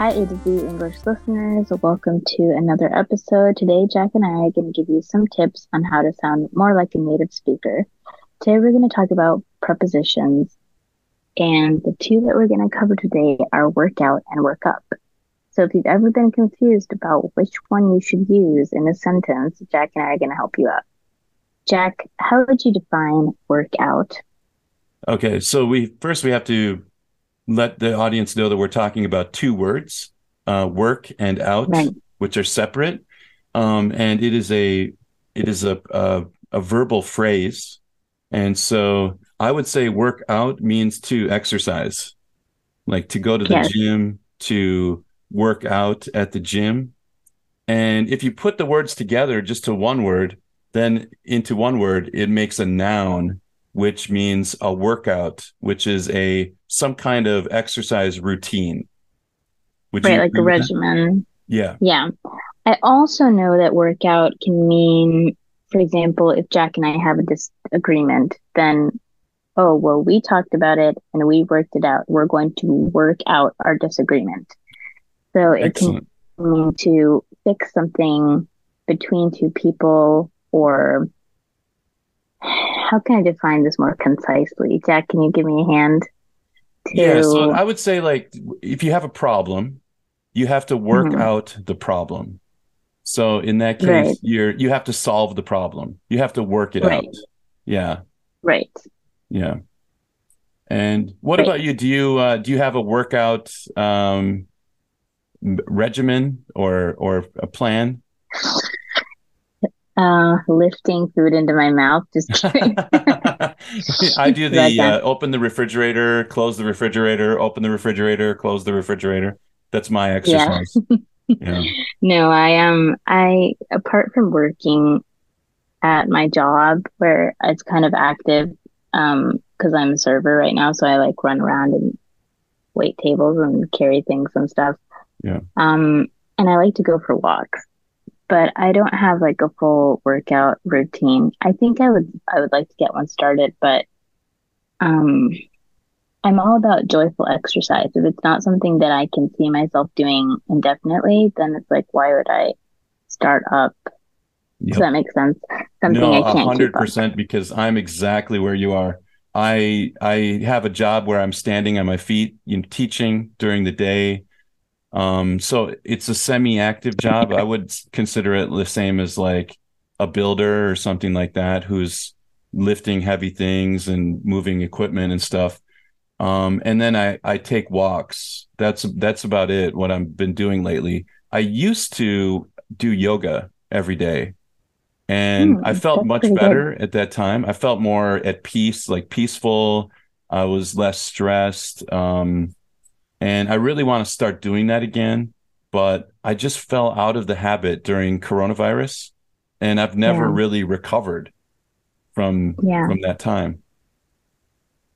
Hi, A to Z English listeners. Welcome to another episode. Today, Jack and I are going to give you some tips on how to sound more like a native speaker. Today, we're going to talk about prepositions, and the two that we're going to cover today are workout and work up. So, if you've ever been confused about which one you should use in a sentence, Jack and I are going to help you out. Jack, how would you define workout? Okay, so we first we have to let the audience know that we're talking about two words, uh, work and out, Right. which are separate. Um, and it is a it is a, a a verbal phrase, and so I would say work out means to exercise, like to go to the Yes. gym, to work out at the gym. And if you put the words together just to one word, then into one word, it makes a noun, which means a workout, which is a some kind of exercise routine. Would Right, like a with that? regimen. Yeah. Yeah. I also know that workout can mean, for example, if Jack and I have a disagreement, then, oh, well, we talked about it and we worked it out. We're going to work out our disagreement. So it Excellent. can mean to fix something between two people or how can I define this more concisely? Jack, can you give me a hand? To, Yeah, so I would say like if you have a problem, you have to work Mhm. out the problem. So in that case, Right. you're you have to solve the problem. You have to work it Right. out. Yeah, right. yeah. And what Right. about you? Do you uh, do you have a workout um, regimen or or a plan? Uh, lifting food into my mouth. Just kidding. I do the uh, open the refrigerator, close the refrigerator, open the refrigerator, close the refrigerator. That's my exercise. Yeah. No, I am. I apart from working at my job where it's kind of active, um, because I'm a server right now, so I like run around and wait tables and carry things and stuff. Yeah. Um, and I like to go for walks, but I don't have like a full workout routine. I think I would I would like to get one started, but um, I'm all about joyful exercise. If it's not something that I can see myself doing indefinitely, then it's like, why would I start up? Yep. Does that make sense? Something No, I a can't hundred percent because I'm exactly where you are. I I have a job where I'm standing on my feet, you know, teaching during the day. Um, so it's a semi-active job. I would consider it the same as like a builder or something like that, who's lifting heavy things and moving equipment and stuff. Um, and then I I take walks. That's that's about it. What I've been doing lately. I used to do yoga every day, and mm, I felt much better good. at that time. I felt more at peace, like peaceful. I was less stressed, um, and I really want to start doing that again. But I just fell out of the habit during coronavirus, and I've never yeah. really recovered from yeah. from that time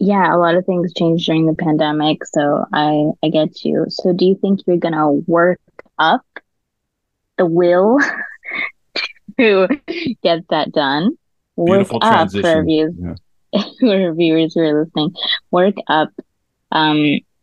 yeah, a lot of things changed during the pandemic, so I I get you. So do you think you're gonna work up the will to get that done? Beautiful work transition. up for viewers, yeah. viewers who are listening. Work up um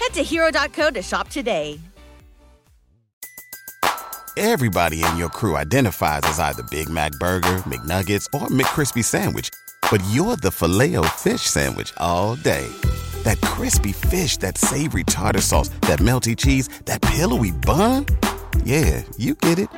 Head to hero.co to shop today. Everybody in your crew identifies as either Big Mac Burger, McNuggets, or McCrispy Sandwich. But you're the filet fish Sandwich all day. That crispy fish, that savory tartar sauce, that melty cheese, that pillowy bun. Yeah, you get it.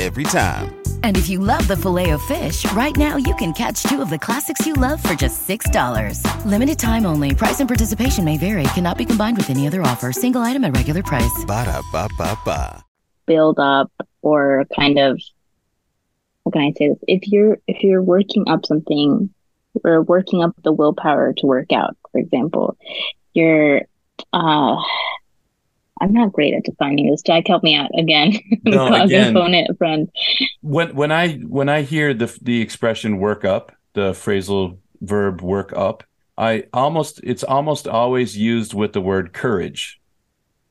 Every time. And if you love the filet of fish, right now you can catch two of the classics you love for just $6. Limited time only. Price and participation may vary. Cannot be combined with any other offer. Single item at regular price. Ba da ba ba ba build up or kind of how can I say this? If you're if you're working up something or working up the willpower to work out, for example, you're uh I'm not great at defining this. Jack, help me out again. No, again, opponent friend. When when I when I hear the the expression work up, the phrasal verb work up, I almost it's almost always used with the word courage.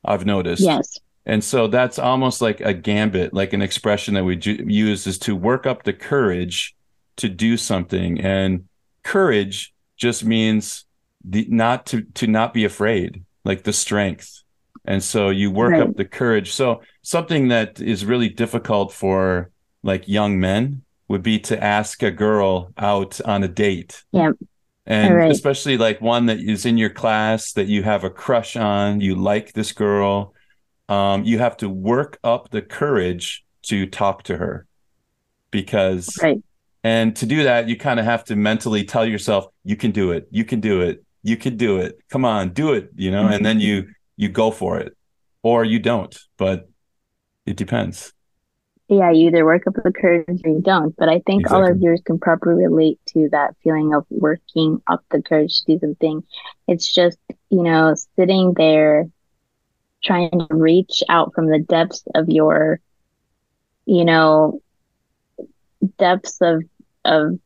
I've noticed. Yes. And so that's almost like a gambit, like an expression that we ju- use is to work up the courage to do something. And courage just means the not to to not be afraid, like the strength. And so you work right. up the courage. So something that is really difficult for like young men would be to ask a girl out on a date. Yeah. And right. especially like one that is in your class that you have a crush on, you like this girl um, you have to work up the courage to talk to her because right. and to do that you kind of have to mentally tell yourself you can do it you can do it you can do it come on do it you know mm-hmm. and then you you go for it or you don't but it depends yeah you either work up the courage or you don't but i think exactly. all our viewers can probably relate to that feeling of working up the courage to do something it's just you know sitting there trying to reach out from the depths of your you know depths of of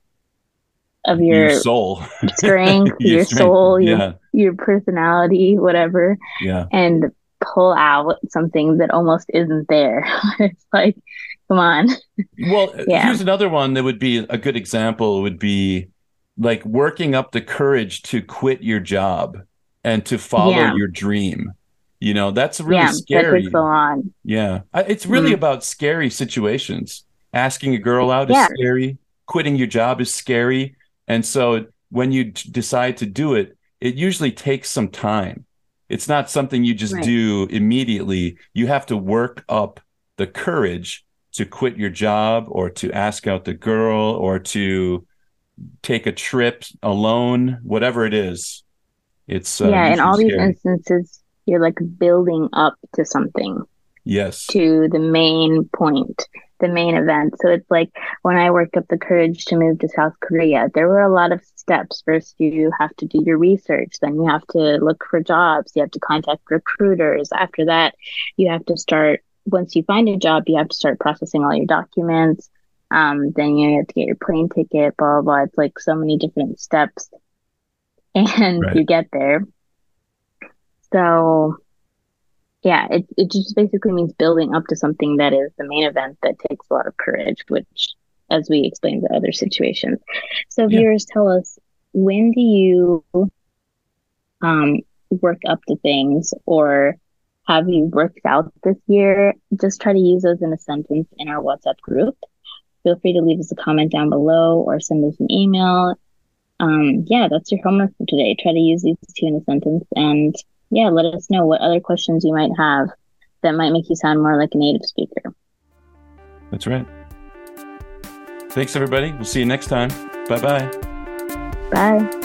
of your, your soul strength your, your strength. soul yeah. your, your personality whatever yeah and pull out something that almost isn't there it's like come on well yeah. here's another one that would be a good example would be like working up the courage to quit your job and to follow yeah. your dream you know, that's really yeah, scary. That Yeah. It's really mm-hmm. about scary situations. Asking a girl out yeah. is scary. Quitting your job is scary. And so when you decide to do it, it usually takes some time. It's not something you just right. do immediately. You have to work up the courage to quit your job or to ask out the girl or to take a trip alone, whatever it is. It's uh, yeah. In all scary. these instances, you're like building up to something. Yes. To the main point, the main event. So it's like when I worked up the courage to move to South Korea, there were a lot of steps. First, you have to do your research, then you have to look for jobs, you have to contact recruiters. After that, you have to start, once you find a job, you have to start processing all your documents. Um, then you have to get your plane ticket, blah, blah, blah. It's like so many different steps. And right. you get there so yeah, it, it just basically means building up to something that is the main event that takes a lot of courage, which as we explained in other situations. So yeah. viewers tell us when do you um, work up to things or have you worked out this year? Just try to use those in a sentence in our WhatsApp group. Feel free to leave us a comment down below or send us an email. Um, yeah, that's your homework for today. Try to use these two in a sentence and yeah, let us know what other questions you might have that might make you sound more like a native speaker. That's right. Thanks, everybody. We'll see you next time. Bye-bye. Bye.